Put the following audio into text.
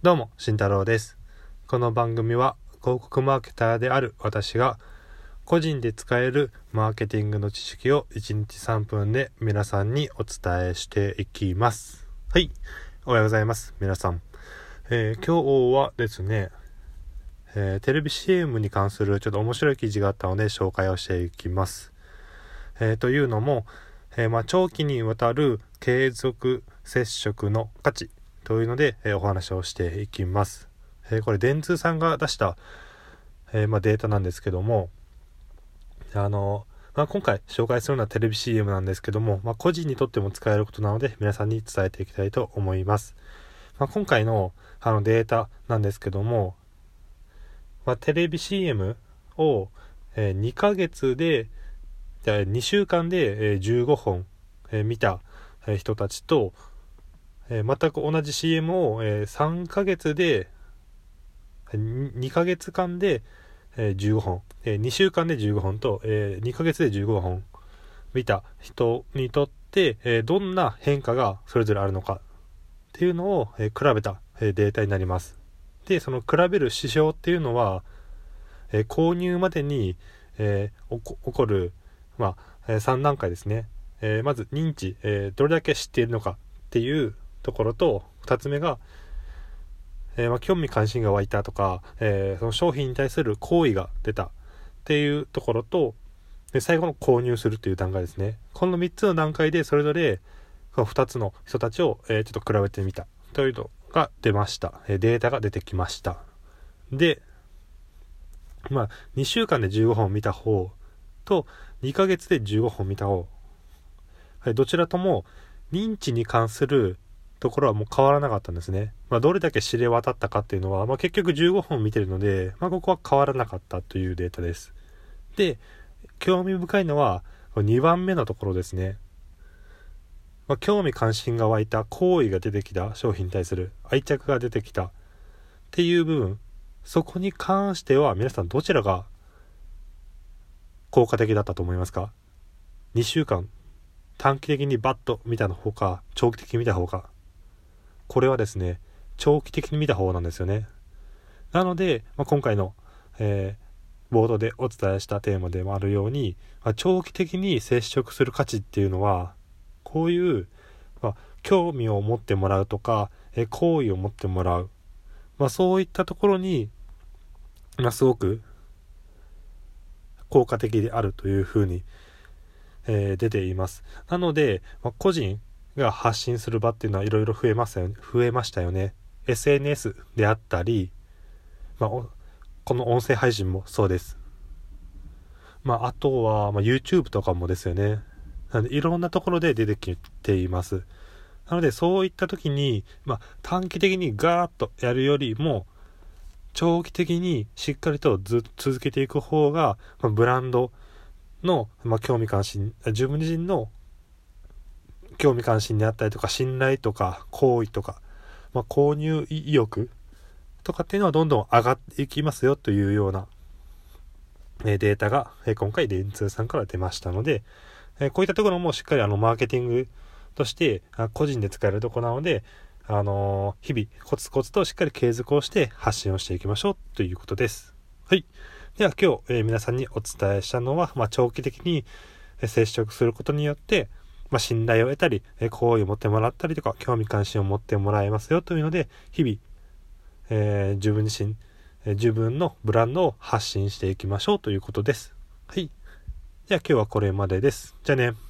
どうも、慎太郎です。この番組は広告マーケターである私が個人で使えるマーケティングの知識を1日3分で皆さんにお伝えしていきます。はい。おはようございます。皆さん。えー今日はですね、えーテレビ CM に関するちょっと面白い記事があったので紹介をしていきます。えーというのも、えーまあ、長期にわたる継続接触の価値というので、えーお話をしていきます。えーこれ電通さんが出した、えーまあ、データなんですけどもあの、まあ、今回紹介するのはテレビ CM なんですけども、まあ、個人にとっても使えることなので皆さんに伝えていきたいと思います。まあ、今回のあのデータなんですけども、まあ、テレビ CM を、えー2ヶ月で2週間で、え15本、え見た、え人たちと、えー全く同じ CM を、えー3ヶ月で2ヶ月間で、えー15本、え2週間で15本と、え2ヶ月で15本。見た人にとって、えどんな変化がそれぞれあるのか。っていうのを、え比べた、えデータになります。でその比べる指標っていうのは、え購入までに、え起こる、まあえ3段階ですね、えまず認知、えどれだけ知っているのかっていうところと2つ目が、えーまあ、興味関心が湧いたとか、えーその商品に対する好意が出たっていうところとで最後の購入するっていう段階ですね。この3つの段階でそれぞれこの2つの人たちを、えーちょっと比べてみた。というのが出ました、えーデータが出てきました。でまあ2週間で15本見た方と2ヶ月で15本見た方。どちらとも認知に関するところはもう変わらなかったんですね。まあ、どれだけ知れ渡ったかっていうのは、まあ、結局15本見てるので、まあ、ここは変わらなかったというデータです。で、興味深いのは2番目のところですね。まあ、興味関心が湧いた好意が出てきた商品に対する愛着が出てきたっていう部分、そこに関しては皆さんどちらが効果的だったと思いますか ?2 週間短期的にバッと見た方か長期的に見た方かこれはですね長期的に見た方なんですよねなので、まあ、今回の、えーボードでお伝えしたテーマでもあるように、まあ、長期的に接触する価値っていうのはこういう、まあ、興味を持ってもらうとか、えー好意を持ってもらう、まあ、そういったところに、まあ、すごく効果的であるというふうにえー出ています。なので、まあ個人が発信する場っていうのはいろいろ増えますよね増えましたよね。SNS であったり、まあ、この音声配信もそうです。まあ、あとは、まあ、YouTube とかもですよね。なので、いろんなところで出てきています。なので、そういった時に、まあ、短期的にガーッとやるよりも、長期的にしっかりとず続けていく方が、まあ、ブランドの、まあ、興味関心自分自身の興味関心であったりとか信頼とか好意とか、まあ、購入意欲とかっていうのはどんどん上がっていきますよというような、データが、今回電通さんから出ましたので、こういったところもしっかりあのマーケティングとして個人で使えるとこなので、あの日々コツコツとしっかり継続をして発信をしていきましょうということです。はい。では今日、え皆さんにお伝えしたのは、まあ、長期的に接触することによって、まあ、信頼を得たり、え好意を持ってもらったりとか、興味関心を持ってもらえますよというので、日々、えー自分自身、えー自分のブランドを発信していきましょうということです。はい。じゃあ今日はこれまでです。じゃあね。